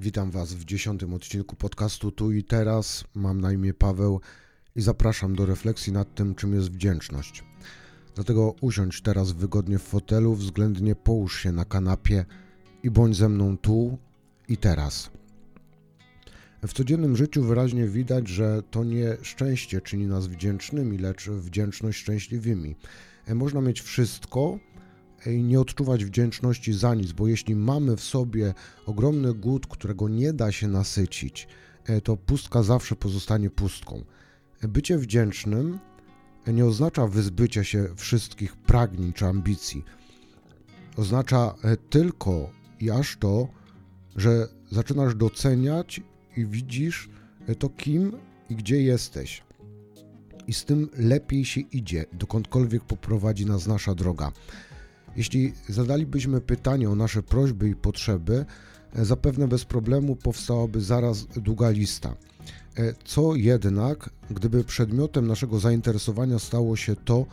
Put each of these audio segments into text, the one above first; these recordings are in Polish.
Witam Was w dziesiątym odcinku podcastu Tu i Teraz. Mam na imię Paweł i zapraszam do refleksji nad tym, czym jest wdzięczność. Dlatego usiądź teraz wygodnie w fotelu, względnie połóż się na kanapie i bądź ze mną tu i teraz. W codziennym życiu wyraźnie widać, że to nie szczęście czyni nas wdzięcznymi, lecz wdzięczność szczęśliwymi. Można mieć wszystko, nie odczuwać wdzięczności za nic, bo jeśli mamy w sobie ogromny głód, którego nie da się nasycić, e, to pustka zawsze pozostanie pustką. Bycie wdzięcznym nie oznacza wyzbycia się wszystkich pragnień czy ambicji. Oznacza e, tylko i aż to, że zaczynasz doceniać i widzisz e, to, kim i gdzie jesteś. I z tym lepiej się idzie, dokądkolwiek poprowadzi nas nasza droga. Jeśli zadalibyśmy pytanie o nasze prośby i potrzeby, e, zapewne bez problemu powstałaby zaraz długa lista. E, co jednak, gdyby przedmiotem naszego zainteresowania stało się to,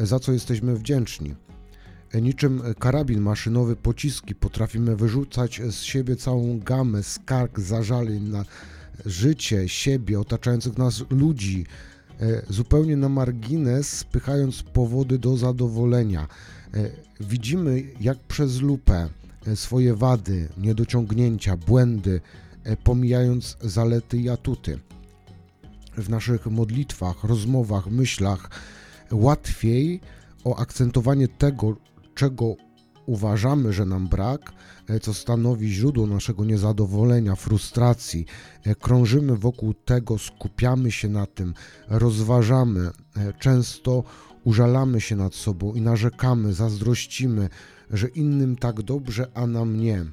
e, za co jesteśmy wdzięczni? Niczym karabin maszynowy pociski potrafimy wyrzucać z siebie całą gamę skarg, zażaleń na życie, siebie, otaczających nas ludzi, zupełnie na margines, spychając powody do zadowolenia. E, widzimy jak przez lupę e, swoje wady, niedociągnięcia, błędy, e, pomijając zalety i atuty. W naszych modlitwach, rozmowach, myślach łatwiej o akcentowanie tego, czego uważamy, że nam brak, co stanowi źródło naszego niezadowolenia, frustracji. Krążymy wokół tego, skupiamy się na tym, rozważamy, często użalamy się nad sobą i narzekamy, zazdrościmy, że innym tak dobrze, a nam nie.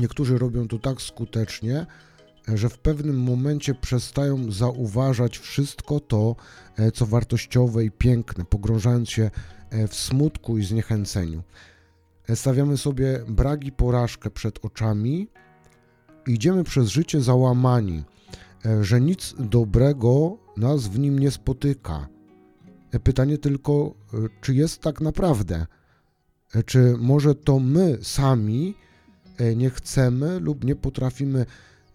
Niektórzy robią to tak skutecznie, że w pewnym momencie przestają zauważać wszystko to, e, co wartościowe i piękne, pogrążając się e, w smutku i zniechęceniu. E, stawiamy sobie brak i porażkę przed oczami i idziemy przez życie załamani, że nic dobrego nas w nim nie spotyka Pytanie tylko, czy jest tak naprawdę? Czy może to my sami e, nie chcemy lub nie potrafimy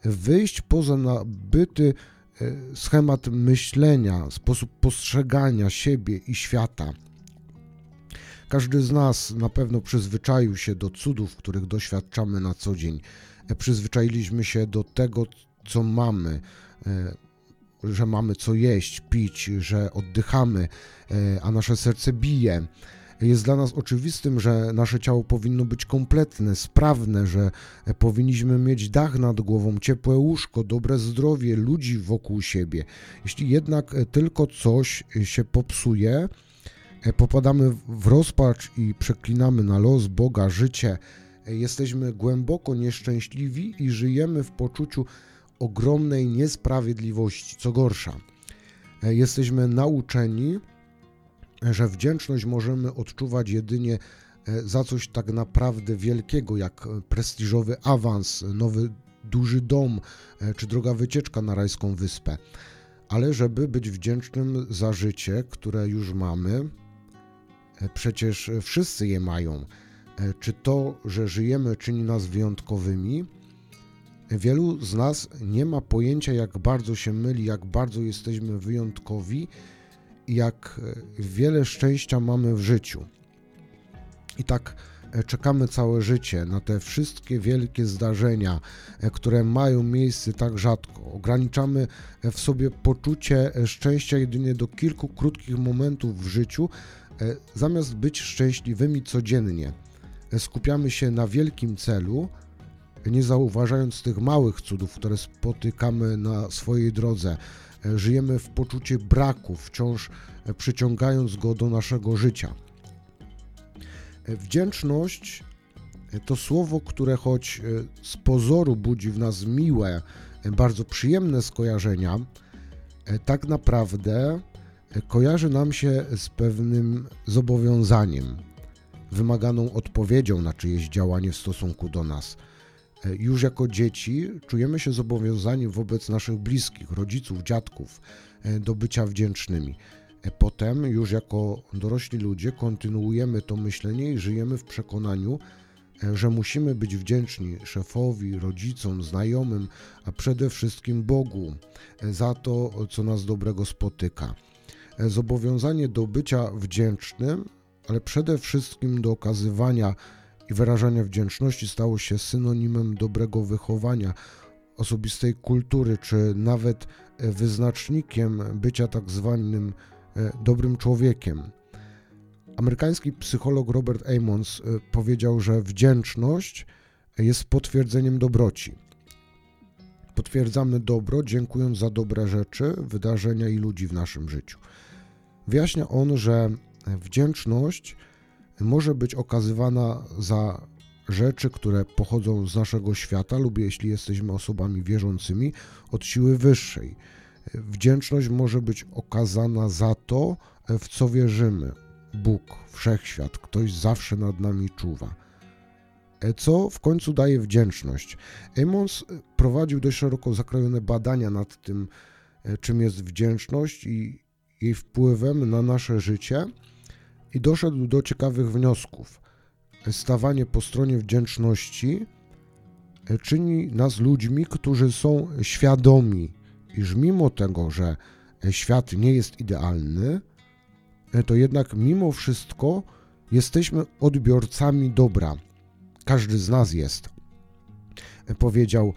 wyjść poza nabyty e, schemat myślenia, sposób postrzegania siebie i świata? Każdy z nas na pewno przyzwyczaił się do cudów, których doświadczamy na co dzień. E, przyzwyczailiśmy się do tego, co mamy że mamy co jeść, pić, że oddychamy, e, a nasze serce bije. Jest dla nas oczywistym, że nasze ciało powinno być kompletne, sprawne, że powinniśmy mieć dach nad głową, ciepłe łóżko, dobre zdrowie, ludzi wokół siebie. Jeśli jednak tylko coś się popsuje, e, popadamy w rozpacz i przeklinamy na los, Boga, życie, e, jesteśmy głęboko nieszczęśliwi i żyjemy w poczuciu ogromnej niesprawiedliwości. Co gorsza, e, jesteśmy nauczeni, że wdzięczność możemy odczuwać jedynie e, za coś tak naprawdę wielkiego, jak prestiżowy awans, nowy duży dom e, czy droga wycieczka na rajską wyspę. Ale żeby być wdzięcznym za życie, które już mamy, przecież wszyscy je mają. Czy to, że żyjemy, czyni nas wyjątkowymi? Wielu z nas nie ma pojęcia, jak bardzo się myli, jak bardzo jesteśmy wyjątkowi jak e, wiele szczęścia mamy w życiu. I tak e, czekamy całe życie na te wszystkie wielkie zdarzenia, e, które mają miejsce tak rzadko. Ograniczamy w sobie poczucie szczęścia jedynie do kilku krótkich momentów w życiu, zamiast być szczęśliwymi codziennie. Skupiamy się na wielkim celu, nie zauważając tych małych cudów, które spotykamy na swojej drodze. E, żyjemy w poczuciu braku, wciąż e, przyciągając go do naszego życia. E, wdzięczność to słowo, które choć z pozoru budzi w nas miłe, bardzo przyjemne skojarzenia, tak naprawdę kojarzy nam się z pewnym zobowiązaniem, wymaganą odpowiedzią na czyjeś działanie w stosunku do nas. E, już jako dzieci czujemy się zobowiązani wobec naszych bliskich, rodziców, dziadków e, do bycia wdzięcznymi. E, potem, już jako dorośli ludzie, kontynuujemy to myślenie i żyjemy w przekonaniu, że musimy być wdzięczni szefowi, rodzicom, znajomym, a przede wszystkim Bogu za to, co nas dobrego spotyka. Zobowiązanie do bycia wdzięcznym, ale przede wszystkim do okazywania i wyrażania wdzięczności stało się synonimem dobrego wychowania, osobistej kultury, czy nawet wyznacznikiem bycia tak zwanym e, dobrym człowiekiem. Amerykański psycholog Robert Amos e, powiedział, że wdzięczność jest potwierdzeniem dobroci. Potwierdzamy dobro, dziękując za dobre rzeczy, wydarzenia i ludzi w naszym życiu. Wyjaśnia on, że wdzięczność może być okazywana za rzeczy, które pochodzą z naszego świata, lub jeśli jesteśmy osobami wierzącymi, od siły wyższej. Wdzięczność może być okazana za to, w co wierzymy. Bóg, wszechświat, ktoś zawsze nad nami czuwa. Co w końcu daje wdzięczność? Amos prowadził dość szeroko zakrojone badania nad tym, czym jest wdzięczność i jej wpływem na nasze życie i doszedł do ciekawych wniosków. Stawanie po stronie wdzięczności czyni nas ludźmi, którzy są świadomi, iż mimo tego, że świat nie jest idealny, to jednak mimo wszystko jesteśmy odbiorcami dobra. Każdy z nas jest. Powiedział,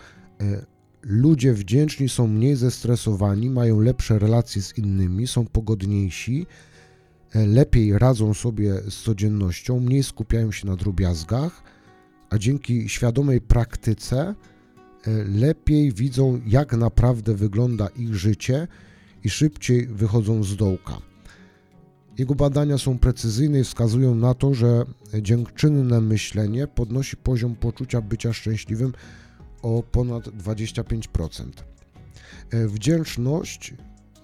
ludzie wdzięczni są mniej zestresowani, mają lepsze relacje z innymi, są pogodniejsi, lepiej radzą sobie z codziennością, mniej skupiają się na drobiazgach, a dzięki świadomej praktyce lepiej widzą, jak naprawdę wygląda ich życie i szybciej wychodzą z dołka. Jego badania są precyzyjne i wskazują na to, że dziękczynne myślenie podnosi poziom poczucia bycia szczęśliwym o ponad 25%. Wdzięczność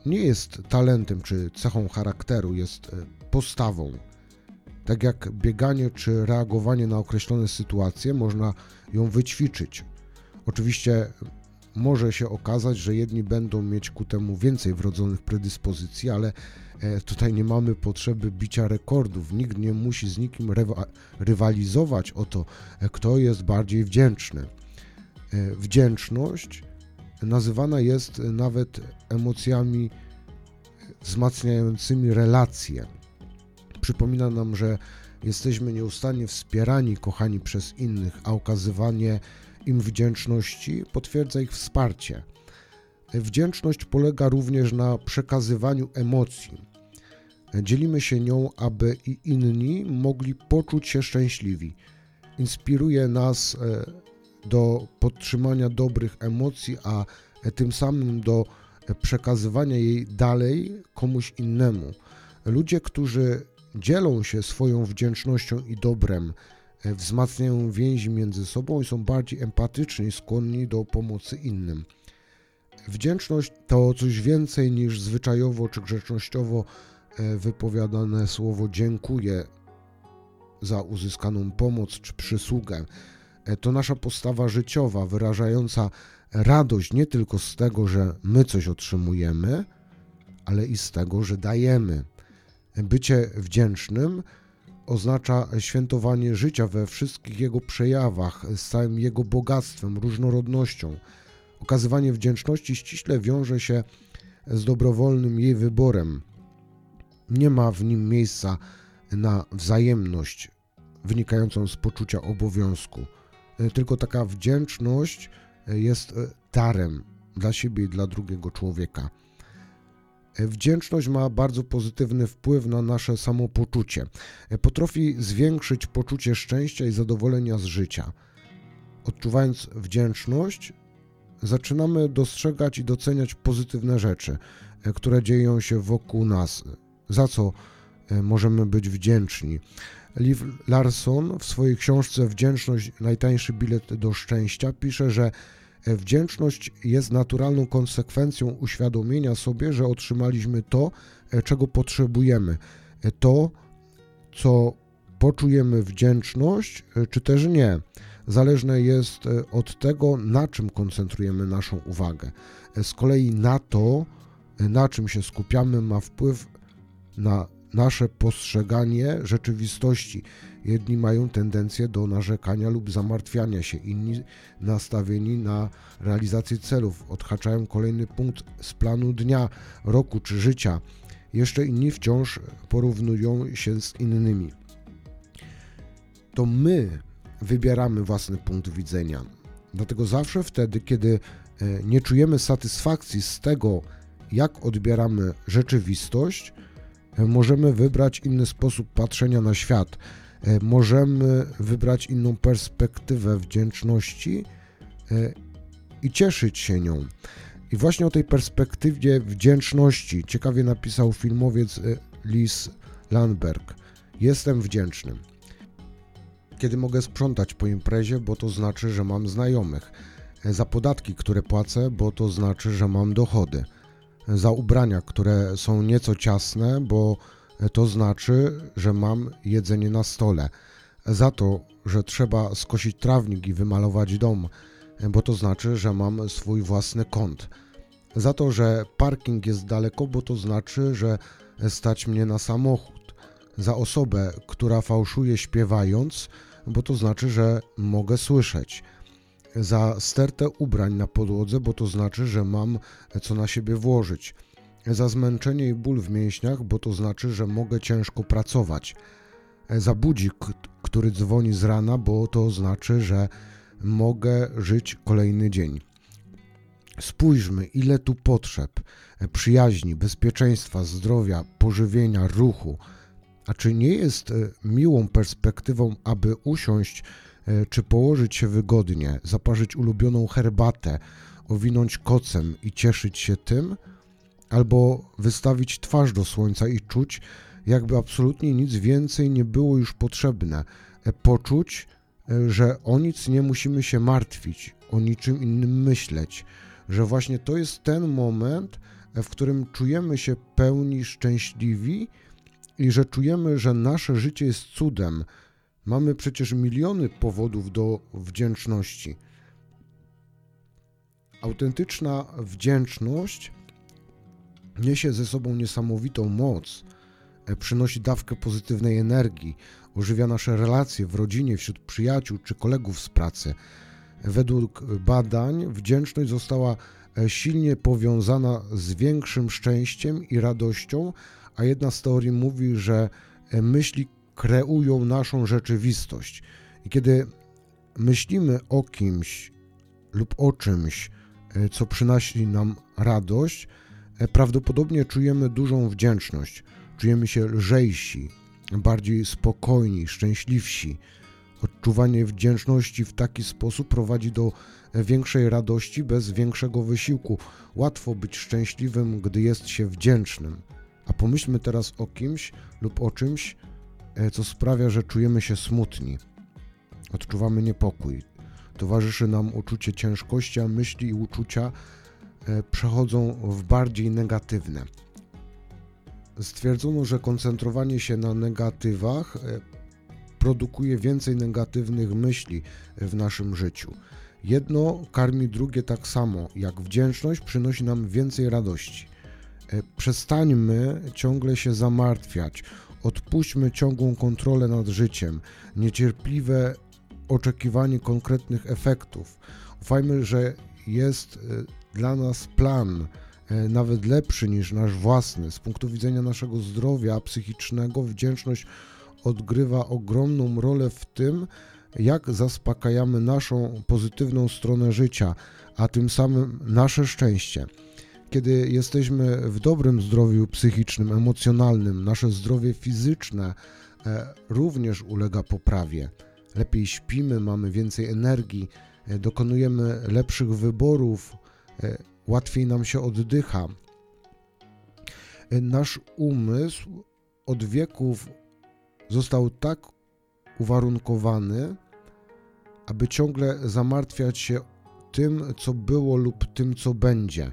nie jest talentem czy cechą charakteru, jest postawą. Tak jak bieganie czy reagowanie na określone sytuacje, można ją wyćwiczyć. Oczywiście może się okazać, że jedni będą mieć ku temu więcej wrodzonych predyspozycji, ale e, tutaj nie mamy potrzeby bicia rekordów. Nikt nie musi z nikim rywalizować o to, e, kto jest bardziej wdzięczny. E, wdzięczność nazywana jest nawet emocjami wzmacniającymi relacje. Przypomina nam, że jesteśmy nieustannie wspierani, kochani przez innych, a okazywanie im wdzięczności potwierdza ich wsparcie. Wdzięczność polega również na przekazywaniu emocji. Dzielimy się nią, aby i inni mogli poczuć się szczęśliwi. Inspiruje nas e, do podtrzymania dobrych emocji, a tym samym do przekazywania jej dalej komuś innemu. Ludzie, którzy dzielą się swoją wdzięcznością i dobrem, E, wzmacniają więzi między sobą i są bardziej empatyczni skłonni do pomocy innym. Wdzięczność to coś więcej niż zwyczajowo czy grzecznościowo e, wypowiadane słowo dziękuję za uzyskaną pomoc czy przysługę. E, to nasza postawa życiowa, wyrażająca radość nie tylko z tego, że my coś otrzymujemy, ale i z tego, że dajemy. Bycie wdzięcznym oznacza świętowanie życia we wszystkich jego przejawach, z całym jego bogactwem, różnorodnością. Okazywanie wdzięczności ściśle wiąże się z dobrowolnym jej wyborem. Nie ma w nim miejsca na wzajemność wynikającą z poczucia obowiązku. Tylko taka wdzięczność jest darem dla siebie i dla drugiego człowieka. Wdzięczność ma bardzo pozytywny wpływ na nasze samopoczucie. Potrafi zwiększyć poczucie szczęścia i zadowolenia z życia. Odczuwając wdzięczność, zaczynamy dostrzegać i doceniać pozytywne rzeczy, które dzieją się wokół nas, za co e, możemy być wdzięczni. Liv Larson w swojej książce Wdzięczność najtańszy bilet do szczęścia pisze, że Wdzięczność jest naturalną konsekwencją uświadomienia sobie, że otrzymaliśmy to, e, czego potrzebujemy. E, to, co poczujemy wdzięczność, e, czy też nie. Zależne jest od tego, na czym koncentrujemy naszą uwagę. Z kolei na to, na czym się skupiamy, ma wpływ na nasze postrzeganie rzeczywistości. Jedni mają tendencję do narzekania lub zamartwiania się, inni nastawieni na realizację celów, odhaczają kolejny punkt z planu dnia, roku czy życia. Jeszcze inni wciąż porównują się z innymi. To my wybieramy własny punkt widzenia. Dlatego zawsze wtedy, kiedy e, nie czujemy satysfakcji z tego, jak odbieramy rzeczywistość, możemy wybrać inny sposób patrzenia na świat. E, możemy wybrać inną perspektywę wdzięczności i cieszyć się nią. I właśnie o tej perspektywie wdzięczności ciekawie napisał filmowiec Lis Landberg. Jestem wdzięczny kiedy mogę sprzątać po imprezie, bo to znaczy, że mam znajomych. Za podatki, które płacę, bo to znaczy, że mam dochody. Za ubrania, które są nieco ciasne, bo to znaczy, że mam jedzenie na stole. Za to, że trzeba skosić trawnik i wymalować dom, bo to znaczy, że mam swój własny kąt. Za to, że parking jest daleko, bo to znaczy, że stać mnie na samochód. Za osobę, która fałszuje śpiewając, bo to znaczy, że mogę słyszeć. Za stertę ubrań na podłodze, bo to znaczy, że mam co na siebie włożyć. Za zmęczenie i ból w mięśniach, bo to znaczy, że mogę ciężko pracować. Za budzik, który dzwoni z rana, bo to znaczy, że mogę żyć kolejny dzień. Spójrzmy, ile tu potrzeb przyjaźni, bezpieczeństwa, zdrowia, pożywienia, ruchu, a czy nie jest e, miłą perspektywą, aby usiąść czy położyć się wygodnie, zaparzyć ulubioną herbatę, owinąć kocem i cieszyć się tym, albo wystawić twarz do słońca i czuć, jakby absolutnie nic więcej nie było już potrzebne, e, poczuć, że o nic nie musimy się martwić, o niczym innym myśleć, że właśnie to jest ten moment, w którym czujemy się pełni szczęśliwi i że czujemy, że nasze życie jest cudem. Mamy przecież miliony powodów do wdzięczności. Autentyczna wdzięczność niesie ze sobą niesamowitą moc, e, przynosi dawkę pozytywnej energii, ożywia nasze relacje w rodzinie, wśród przyjaciół czy kolegów z pracy. Według badań wdzięczność została e, silnie powiązana z większym szczęściem i radością, a jedna z teorii mówi, że e, myśli kreują naszą rzeczywistość. I kiedy myślimy o kimś lub o czymś, e, co przynosi nam radość, e, prawdopodobnie czujemy dużą wdzięczność, czujemy się lżejsi, bardziej spokojni, szczęśliwsi. Odczuwanie wdzięczności w taki sposób prowadzi do większej radości bez większego wysiłku. Łatwo być szczęśliwym, gdy jest się wdzięcznym. A pomyślmy teraz o kimś lub o czymś, e, co sprawia, że czujemy się smutni. Odczuwamy niepokój. Towarzyszy nam uczucie ciężkości, a myśli i uczucia e, przechodzą w bardziej negatywne. Stwierdzono, że koncentrowanie się na negatywach e, produkuje więcej negatywnych myśli w naszym życiu. Jedno karmi drugie tak samo, jak wdzięczność przynosi nam więcej radości. E, przestańmy ciągle się zamartwiać. Odpuśćmy ciągłą kontrolę nad życiem, niecierpliwe oczekiwanie konkretnych efektów. Ufajmy, że jest e, dla nas plan, e, nawet lepszy niż nasz własny. Z punktu widzenia naszego zdrowia psychicznego, wdzięczność odgrywa ogromną rolę w tym, jak zaspokajamy naszą pozytywną stronę życia, a tym samym nasze szczęście kiedy jesteśmy w dobrym zdrowiu psychicznym, emocjonalnym, nasze zdrowie fizyczne e, również ulega poprawie. Lepiej śpimy, mamy więcej energii, e, dokonujemy lepszych wyborów, e, łatwiej nam się oddycha. Nasz umysł od wieków został tak uwarunkowany, aby ciągle zamartwiać się tym, co było lub tym, co będzie.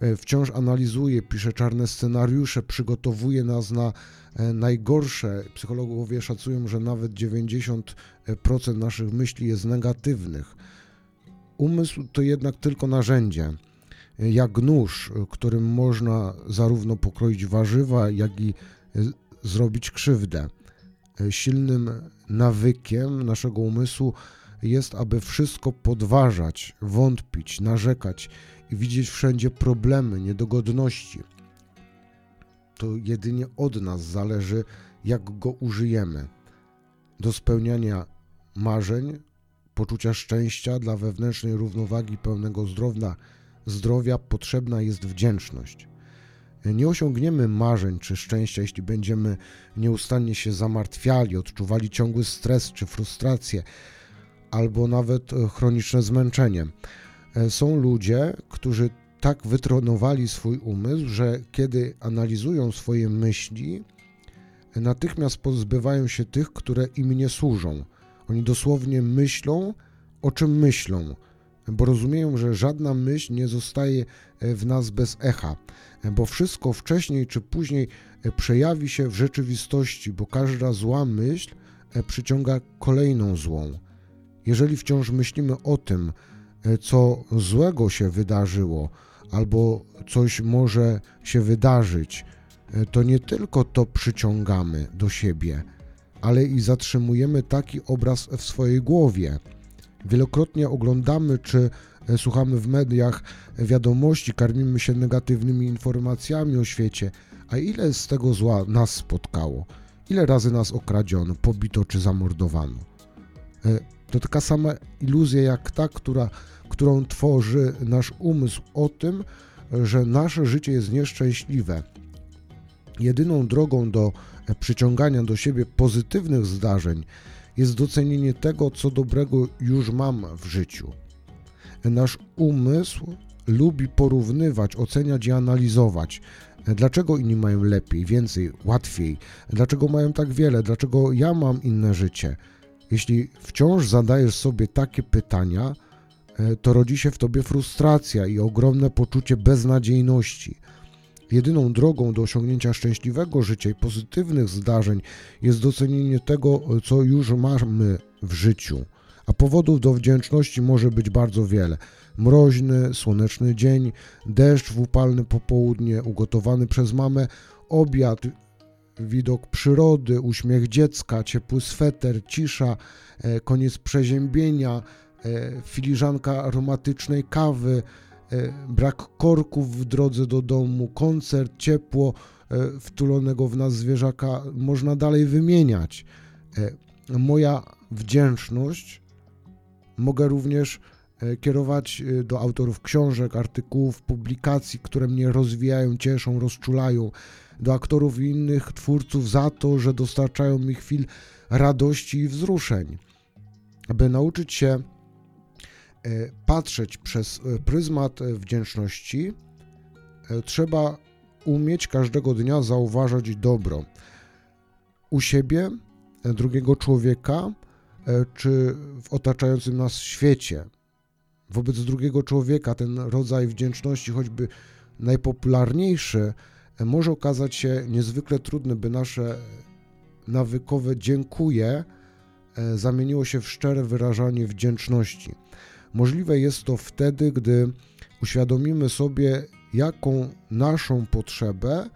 E, wciąż analizuje, pisze czarne scenariusze, przygotowuje nas na e, najgorsze. Psychologowie szacują, że nawet 90% naszych myśli jest negatywnych. Umysł to jednak tylko narzędzie, e, jak nóż, którym można zarówno pokroić warzywa, jak i zrobić krzywdę. Silnym nawykiem naszego umysłu jest, aby wszystko podważać, wątpić, narzekać i widzieć wszędzie problemy, niedogodności. To jedynie od nas zależy, jak go użyjemy. Do spełniania marzeń, poczucia szczęścia, dla wewnętrznej równowagi pełnego zdrowia, zdrowia potrzebna jest wdzięczność. Nie osiągniemy marzeń czy szczęścia, jeśli będziemy nieustannie się zamartwiali, odczuwali ciągły stres czy frustrację, albo nawet chroniczne zmęczenie. E, są ludzie, którzy tak wytronowali swój umysł, że kiedy analizują swoje myśli, natychmiast pozbywają się tych, które im nie służą. Oni dosłownie myślą, o czym myślą, bo rozumieją, że żadna myśl nie zostaje e, w nas bez echa, bo wszystko wcześniej czy później przejawi się w rzeczywistości, bo każda zła myśl przyciąga kolejną złą. Jeżeli wciąż myślimy o tym, e, co złego się wydarzyło, albo coś może się wydarzyć, e, to nie tylko to przyciągamy do siebie, ale i zatrzymujemy taki obraz w swojej głowie. Wielokrotnie oglądamy czy e, słuchamy w mediach wiadomości, karmimy się negatywnymi informacjami o świecie, a ile z tego zła nas spotkało? Ile razy nas okradziono, pobito czy zamordowano? To taka sama iluzja jak ta, która, którą tworzy nasz umysł o tym, że nasze życie jest nieszczęśliwe. Jedyną drogą do przyciągania do siebie pozytywnych zdarzeń jest docenienie tego, co dobrego już mam w życiu. Nasz umysł lubi porównywać, oceniać i analizować. Dlaczego inni mają lepiej, więcej, łatwiej? Dlaczego mają tak wiele? Dlaczego ja mam inne życie? Jeśli wciąż zadajesz sobie takie pytania, e, to rodzi się w tobie frustracja i ogromne poczucie beznadziejności. Jedyną drogą do osiągnięcia szczęśliwego życia i pozytywnych zdarzeń jest docenienie tego, co już mamy w życiu. A powodów do wdzięczności może być bardzo wiele. Mroźny, słoneczny dzień, deszcz w upalne popołudnie, ugotowany przez mamę obiad, widok przyrody, uśmiech dziecka, ciepły sweter, cisza, e, koniec przeziębienia, e, filiżanka aromatycznej kawy, e, brak korków w drodze do domu, koncert, ciepło wtulonego w nas zwierzaka, można dalej wymieniać. Moja wdzięczność mogę również kierować do autorów książek, artykułów, publikacji, które mnie rozwijają, cieszą, rozczulają do aktorów i innych twórców za to, że dostarczają mi chwil radości i wzruszeń. Aby nauczyć się e, patrzeć przez e, pryzmat e, wdzięczności, trzeba umieć każdego dnia zauważać dobro u siebie, drugiego człowieka, czy w otaczającym nas świecie. Wobec drugiego człowieka ten rodzaj wdzięczności, choćby najpopularniejszy, może okazać się niezwykle trudne, by nasze nawykowe dziękuję e, zamieniło się w szczere wyrażanie wdzięczności. Możliwe jest to wtedy, gdy uświadomimy sobie, jaką naszą potrzebę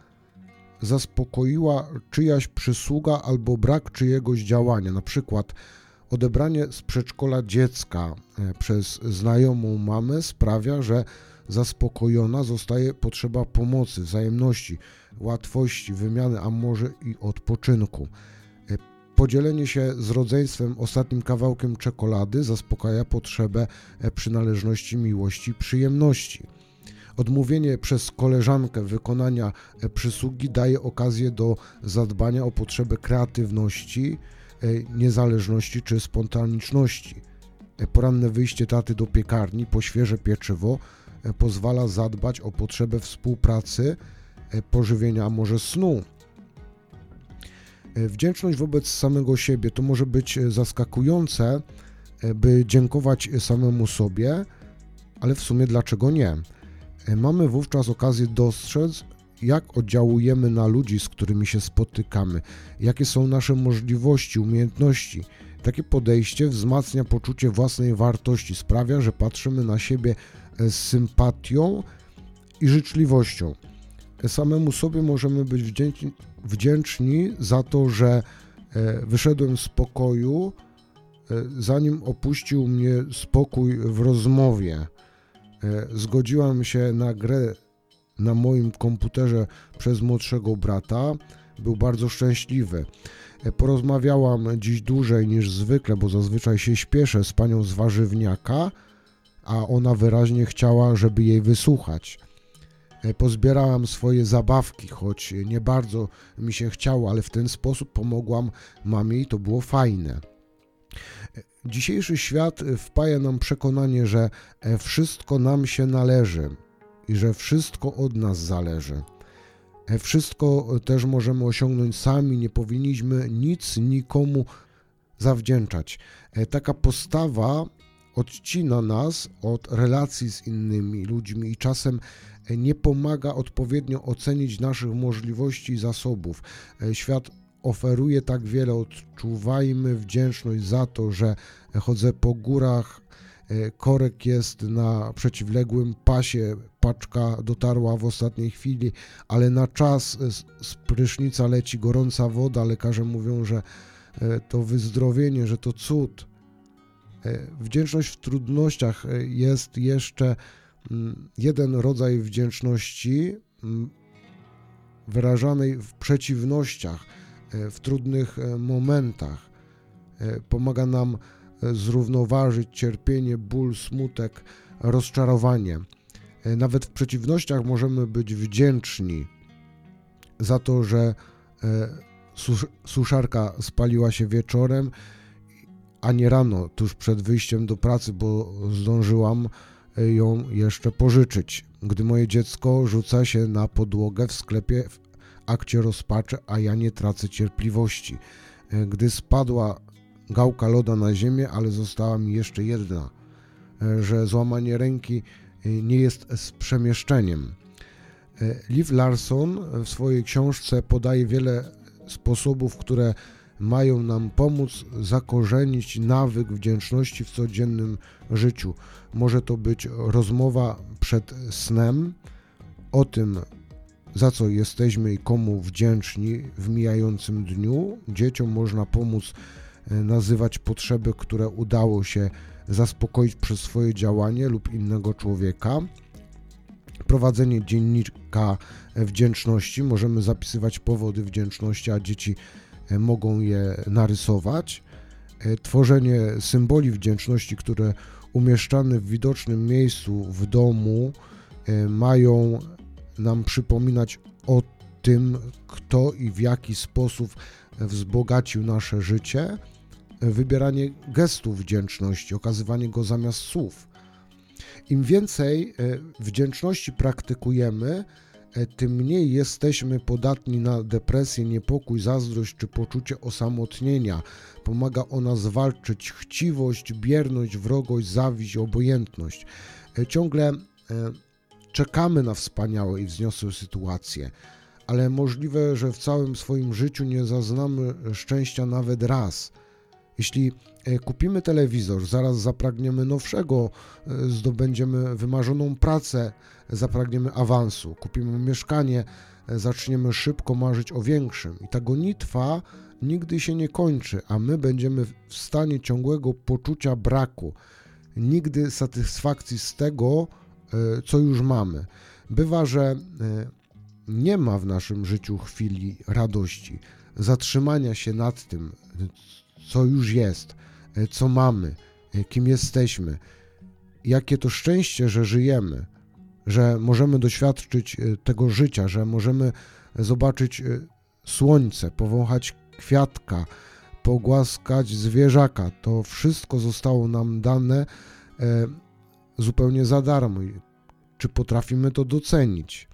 zaspokoiła czyjaś przysługa albo brak czyjegoś działania, na przykład odebranie z przedszkola dziecka e, przez znajomą mamę sprawia, że zaspokojona zostaje potrzeba pomocy, wzajemności, łatwości, wymiany, a może i odpoczynku. E, podzielenie się z rodzeństwem ostatnim kawałkiem czekolady zaspokaja potrzebę e, przynależności, miłości, przyjemności. Odmówienie przez koleżankę wykonania e, przysługi daje okazję do zadbania o potrzebę kreatywności, niezależności czy spontaniczności. Poranne wyjście taty do piekarni po świeże pieczywo pozwala zadbać o potrzebę współpracy, e, pożywienia, a może snu. E, wdzięczność wobec samego siebie to może być zaskakujące, by dziękować samemu sobie, ale w sumie dlaczego nie? Mamy wówczas okazję dostrzec, jak oddziałujemy na ludzi, z którymi się spotykamy, jakie są nasze możliwości, umiejętności. Takie podejście wzmacnia poczucie własnej wartości, sprawia, że patrzymy na siebie z sympatią i życzliwością. samemu sobie możemy być wdzięczni, wdzięczni za to, że e, wyszedłem z pokoju, e, zanim opuścił mnie spokój w rozmowie. Zgodziłam się na grę na moim komputerze przez młodszego brata. Był bardzo szczęśliwy. Porozmawiałam dziś dłużej niż zwykle, bo zazwyczaj się śpieszę z panią z warzywniaka, a ona wyraźnie chciała, żeby jej wysłuchać. Pozbierałam swoje zabawki, choć nie bardzo mi się chciało, ale w ten sposób pomogłam mamie i to było fajne. Dzisiejszy świat wpaja nam przekonanie, że wszystko nam się należy i że wszystko od nas zależy. E, wszystko też możemy osiągnąć sami, nie powinniśmy nic nikomu zawdzięczać. E, taka postawa odcina nas od relacji z innymi ludźmi i czasem e, nie pomaga odpowiednio ocenić naszych możliwości i zasobów. Świat oferuje tak wiele, odczuwajmy wdzięczność za to, że chodzę po górach, E, korek jest na przeciwległym pasie, paczka dotarła w ostatniej chwili, ale na czas z prysznica leci gorąca woda. Lekarze mówią, że e, to wyzdrowienie, że to cud. E, wdzięczność w trudnościach jest jeszcze mm, jeden rodzaj wdzięczności mm, wyrażanej w przeciwnościach, w trudnych momentach. Pomaga nam zrównoważyć cierpienie, ból, smutek, rozczarowanie. E, nawet w przeciwnościach możemy być wdzięczni za to, że e, suszarka spaliła się wieczorem, a nie rano, tuż przed wyjściem do pracy, bo zdążyłam e, ją jeszcze pożyczyć. Gdy moje dziecko rzuca się na podłogę w sklepie w akcie rozpaczy, a ja nie tracę cierpliwości. Gdy spadła gałka loda na ziemię, ale została mi jeszcze jedna, e, że złamanie ręki e, nie jest z przemieszczeniem. E, Liv Larson w swojej książce podaje wiele sposobów, które mają nam pomóc zakorzenić nawyk wdzięczności w codziennym życiu. Może to być rozmowa przed snem o tym, za co jesteśmy i komu wdzięczni w mijającym dniu. Dzieciom można pomóc E, nazywać potrzeby, które udało się zaspokoić przez swoje działanie lub innego człowieka. Prowadzenie dziennika wdzięczności, możemy zapisywać powody wdzięczności, a dzieci mogą je narysować. E, tworzenie symboli wdzięczności, które umieszczane w widocznym miejscu w domu mają nam przypominać o tym, kto i w jaki sposób wzbogacił nasze życie wybieranie gestów wdzięczności, okazywanie go zamiast słów. Im więcej e, wdzięczności praktykujemy, e, tym mniej jesteśmy podatni na depresję, niepokój, zazdrość czy poczucie osamotnienia. Pomaga ona zwalczyć chciwość, bierność, wrogość, zawiść, obojętność. E, ciągle czekamy na wspaniałe i wzniosłe sytuacje, ale możliwe, że w całym swoim życiu nie zaznamy szczęścia nawet raz – jeśli e, kupimy telewizor, zaraz zapragniemy nowszego, e, zdobędziemy wymarzoną pracę, zapragniemy awansu, kupimy mieszkanie, e, zaczniemy szybko marzyć o większym. I ta gonitwa nigdy się nie kończy, a my będziemy w stanie ciągłego poczucia braku, nigdy satysfakcji z tego, co już mamy. Bywa, że nie ma w naszym życiu chwili radości, zatrzymania się nad tym, co już jest, e, co mamy, e, kim jesteśmy. Jakie to szczęście, że żyjemy, że możemy doświadczyć e, tego życia, że możemy zobaczyć słońce, powąchać kwiatka, pogłaskać zwierzaka. To wszystko zostało nam dane zupełnie za darmo. Czy potrafimy to docenić?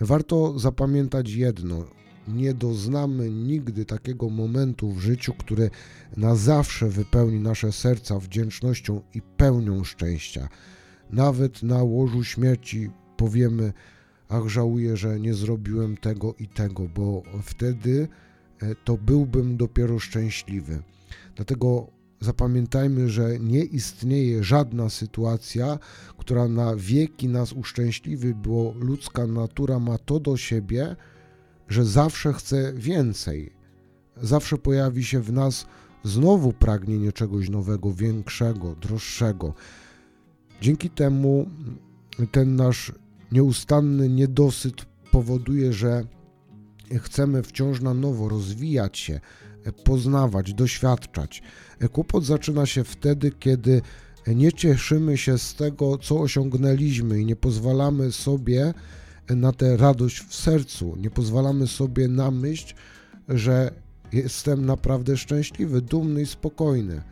Warto zapamiętać jedno: nie doznamy nigdy takiego momentu w życiu, który na zawsze wypełni nasze serca wdzięcznością i pełnią szczęścia. Nawet na łożu śmierci powiemy: Ach, żałuję, że nie zrobiłem tego i tego, bo wtedy e, to byłbym dopiero szczęśliwy. Dlatego zapamiętajmy, że nie istnieje żadna sytuacja, która na wieki nas uszczęśliwi, bo ludzka natura ma to do siebie, że zawsze chce więcej. Zawsze pojawi się w nas znowu pragnienie czegoś nowego, większego, droższego. Dzięki temu ten nasz nieustanny niedosyt powoduje, że chcemy wciąż na nowo rozwijać się, poznawać, doświadczać. Kłopot zaczyna się wtedy, kiedy nie cieszymy się z tego, co osiągnęliśmy i nie pozwalamy sobie na tę radość w sercu, nie pozwalamy sobie na myśl, że jestem naprawdę szczęśliwy, dumny i spokojny.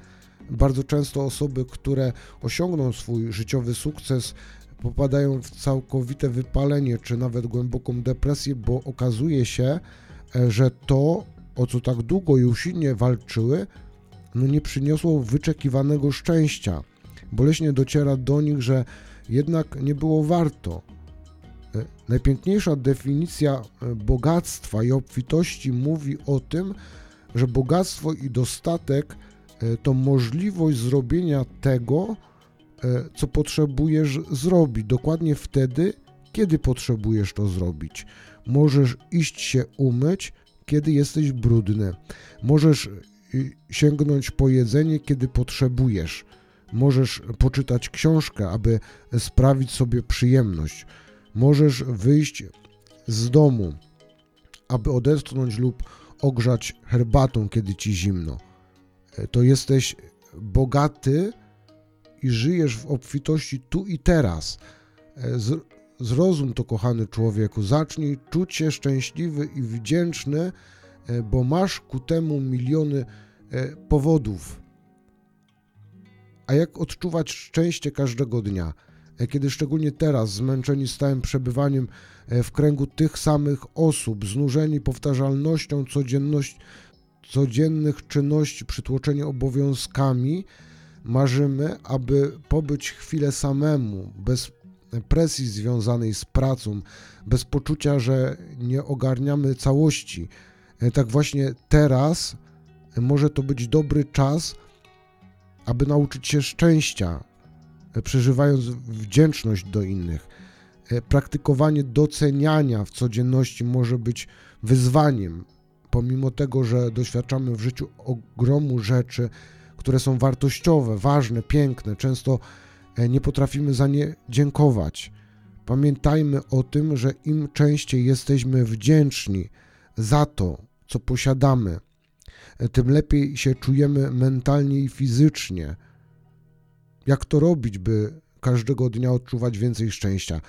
Bardzo często osoby, które osiągną swój życiowy sukces, popadają w całkowite wypalenie, czy nawet głęboką depresję, bo okazuje się, że to, o co tak długo i usilnie walczyły, no nie przyniosło wyczekiwanego szczęścia. Boleśnie dociera do nich, że jednak nie było warto. E, najpiękniejsza definicja e, bogactwa i obfitości mówi o tym, że bogactwo i dostatek e, to możliwość zrobienia tego, co potrzebujesz zrobić, dokładnie wtedy, kiedy potrzebujesz to zrobić. Możesz iść się umyć, kiedy jesteś brudny. Możesz sięgnąć po jedzenie, kiedy potrzebujesz. Możesz poczytać książkę, aby sprawić sobie przyjemność. Możesz wyjść z domu, aby odetchnąć lub ogrzać herbatą, kiedy ci zimno. To jesteś bogaty i żyjesz w obfitości tu i teraz. Zrozum to, kochany człowieku. Zacznij czuć się szczęśliwy i wdzięczny, bo masz ku temu miliony e, powodów. A jak odczuwać szczęście każdego dnia? E, kiedy szczególnie teraz, zmęczeni stałym przebywaniem e, w kręgu tych samych osób, znużeni powtarzalnością codzienność, codziennych czynności, przytłoczeni obowiązkami, marzymy, aby pobyć chwilę samemu, bez presji związanej z pracą, bez poczucia, że nie ogarniamy całości. E, tak właśnie teraz może to być dobry czas, aby nauczyć się szczęścia, przeżywając wdzięczność do innych. E, praktykowanie doceniania w codzienności może być wyzwaniem, pomimo tego, że doświadczamy w życiu ogromu rzeczy, które są wartościowe, ważne, piękne, często e, nie potrafimy za nie dziękować. Pamiętajmy o tym, że im częściej jesteśmy wdzięczni za to, co posiadamy, e, tym lepiej się czujemy mentalnie i fizycznie jak to robić, by każdego dnia odczuwać więcej szczęścia?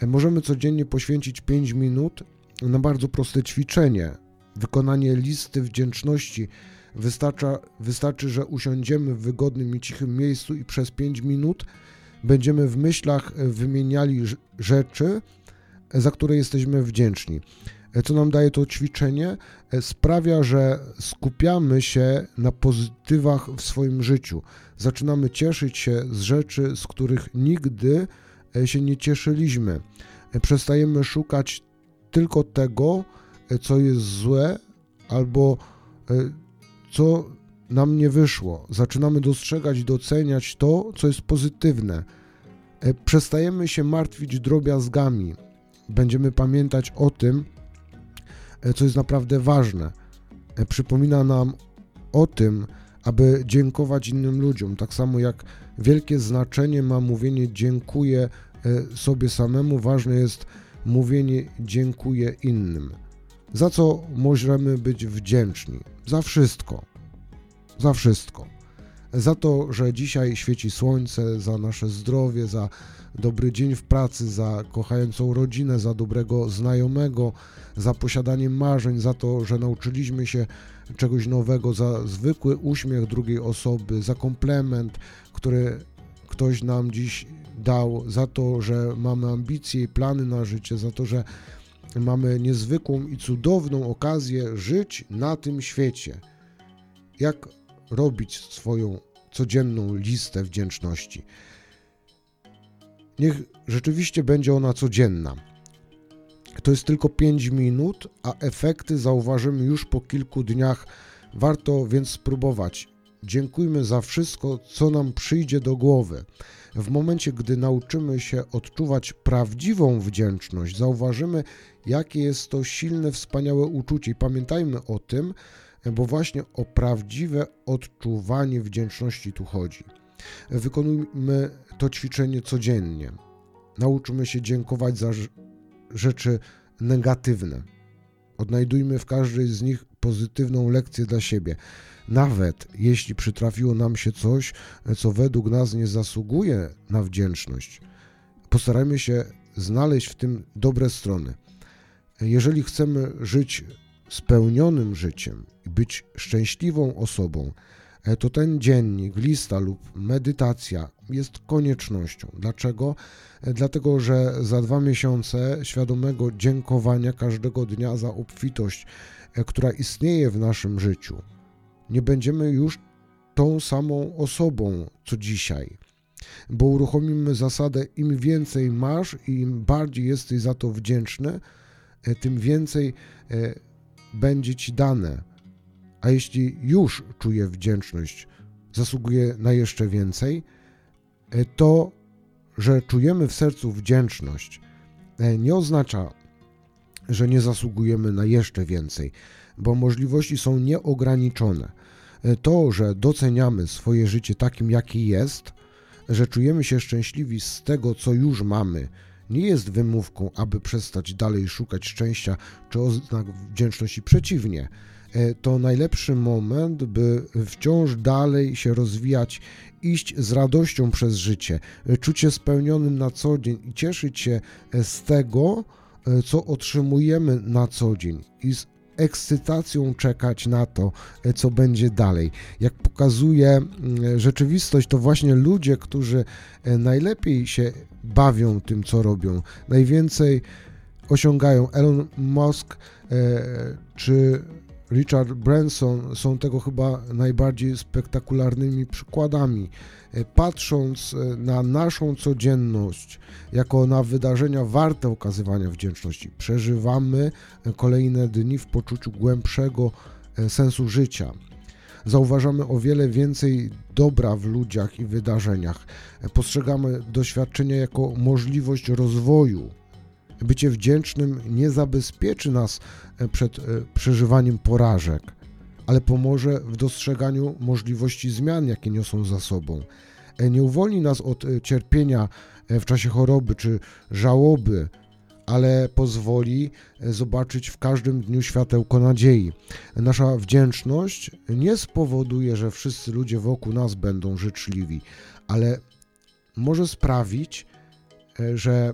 E, możemy codziennie poświęcić 5 minut na bardzo proste ćwiczenie. Wykonanie listy wdzięczności. Wystarcza, wystarczy, że usiądziemy w wygodnym i cichym miejscu i przez 5 minut będziemy w myślach wymieniali rzeczy, za które jesteśmy wdzięczni. E, co nam daje to ćwiczenie? E, sprawia, że skupiamy się na pozytywach w swoim życiu. Zaczynamy cieszyć się z rzeczy, z których nigdy e, się nie cieszyliśmy. Przestajemy szukać tylko tego, co jest złe albo co nam nie wyszło. Zaczynamy dostrzegać doceniać to, co jest pozytywne. Przestajemy się martwić drobiazgami. Będziemy pamiętać o tym, E, co jest naprawdę ważne. E, przypomina nam o tym, aby dziękować innym ludziom, tak samo jak wielkie znaczenie ma mówienie dziękuję e, sobie samemu, ważne jest mówienie dziękuję innym. Za co możemy być wdzięczni? Za wszystko. Za wszystko. Za to, że dzisiaj świeci słońce, za nasze zdrowie, za dobry dzień w pracy, za kochającą rodzinę, za dobrego znajomego, za posiadanie marzeń, za to, że nauczyliśmy się czegoś nowego, za zwykły uśmiech drugiej osoby, za komplement, który ktoś nam dziś dał, za to, że mamy ambicje i plany na życie, za to, że mamy niezwykłą i cudowną okazję żyć na tym świecie. Jak robić swoją codzienną listę wdzięczności? Niech rzeczywiście będzie ona codzienna. To jest tylko 5 minut, a efekty zauważymy już po kilku dniach. Warto więc spróbować. dziękujmy za wszystko, co nam przyjdzie do głowy. W momencie, gdy nauczymy się odczuwać prawdziwą wdzięczność, zauważymy, jakie jest to silne, wspaniałe uczucie. I pamiętajmy o tym, bo właśnie o prawdziwe odczuwanie wdzięczności tu chodzi. Wykonujmy to ćwiczenie codziennie. Nauczmy się dziękować za rzeczy negatywne. Odnajdujmy w każdej z nich pozytywną lekcję dla siebie. Nawet jeśli przytrafiło nam się coś, co według nas nie zasługuje na wdzięczność, postarajmy się znaleźć w tym dobre strony. Jeżeli chcemy żyć spełnionym życiem i być szczęśliwą osobą, to ten dziennik, lista lub medytacja jest koniecznością. Dlaczego? E, dlatego, że za dwa miesiące świadomego dziękowania każdego dnia za obfitość, e, która istnieje w naszym życiu, nie będziemy już tą samą osobą co dzisiaj. Bo uruchomimy zasadę: im więcej masz i im bardziej jesteś za to wdzięczny, tym więcej będzie ci dane a jeśli już czuje wdzięczność, zasługuje na jeszcze więcej, e, to, że czujemy w sercu wdzięczność, e, nie oznacza, że nie zasługujemy na jeszcze więcej, bo możliwości są nieograniczone. E, to, że doceniamy swoje życie takim, jakie jest, że czujemy się szczęśliwi z tego, co już mamy, nie jest wymówką, aby przestać dalej szukać szczęścia czy oznak wdzięczności. Przeciwnie, to najlepszy moment, by wciąż dalej się rozwijać, iść z radością przez życie, e, czuć się spełnionym na co dzień i cieszyć się e, z tego, co otrzymujemy na co dzień i z ekscytacją czekać na to, co będzie dalej. Jak pokazuje rzeczywistość, to właśnie ludzie, którzy najlepiej się bawią tym, co robią, najwięcej osiągają. Elon Musk czy Richard Branson są tego chyba najbardziej spektakularnymi przykładami. E, patrząc e, na naszą codzienność jako na wydarzenia warte okazywania wdzięczności, przeżywamy e, kolejne dni w poczuciu głębszego sensu życia. Zauważamy o wiele więcej dobra w ludziach i wydarzeniach. Postrzegamy doświadczenia jako możliwość rozwoju, Bycie wdzięcznym nie zabezpieczy nas e, przed e, przeżywaniem porażek, ale pomoże w dostrzeganiu możliwości zmian, jakie niosą za sobą. E, nie uwolni nas od cierpienia w czasie choroby czy żałoby, ale pozwoli zobaczyć w każdym dniu światełko nadziei. Nasza wdzięczność nie spowoduje, że wszyscy ludzie wokół nas będą życzliwi, ale może sprawić, że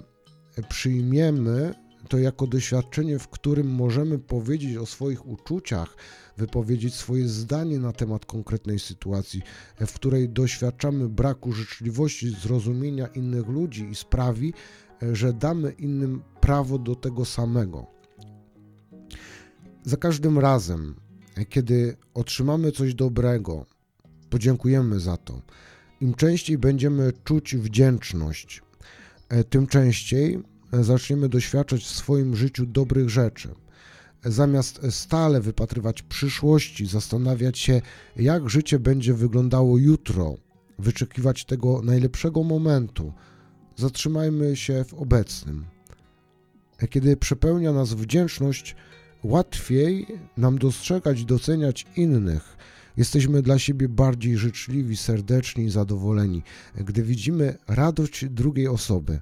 przyjmiemy to jako doświadczenie, w którym możemy powiedzieć o swoich uczuciach, wypowiedzieć swoje zdanie na temat konkretnej sytuacji, w której doświadczamy braku życzliwości, zrozumienia innych ludzi i sprawi, że damy innym prawo do tego samego. Za każdym razem, kiedy otrzymamy coś dobrego, podziękujemy za to. Im częściej będziemy czuć wdzięczność, tym częściej e, zaczniemy doświadczać w swoim życiu dobrych rzeczy. Zamiast stale wypatrywać przyszłości, zastanawiać się, jak życie będzie wyglądało jutro, wyczekiwać tego najlepszego momentu, zatrzymajmy się w obecnym. E, kiedy przepełnia nas wdzięczność, łatwiej nam dostrzegać i doceniać innych. Jesteśmy dla siebie bardziej życzliwi, serdeczni i zadowoleni, gdy widzimy radość drugiej osoby.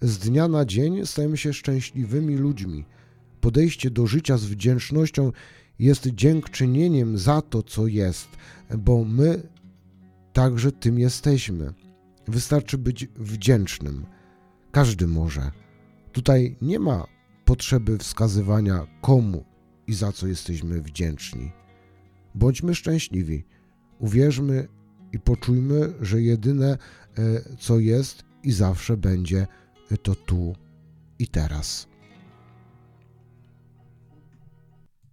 Z dnia na dzień stajemy się szczęśliwymi ludźmi. Podejście do życia z wdzięcznością jest dziękczynieniem za to, co jest, bo my także tym jesteśmy. Wystarczy być wdzięcznym. Każdy może. Tutaj nie ma potrzeby wskazywania komu i za co jesteśmy wdzięczni. Bądźmy szczęśliwi. Uwierzmy i poczujmy, że jedyne, e, co jest i zawsze będzie, to tu i teraz.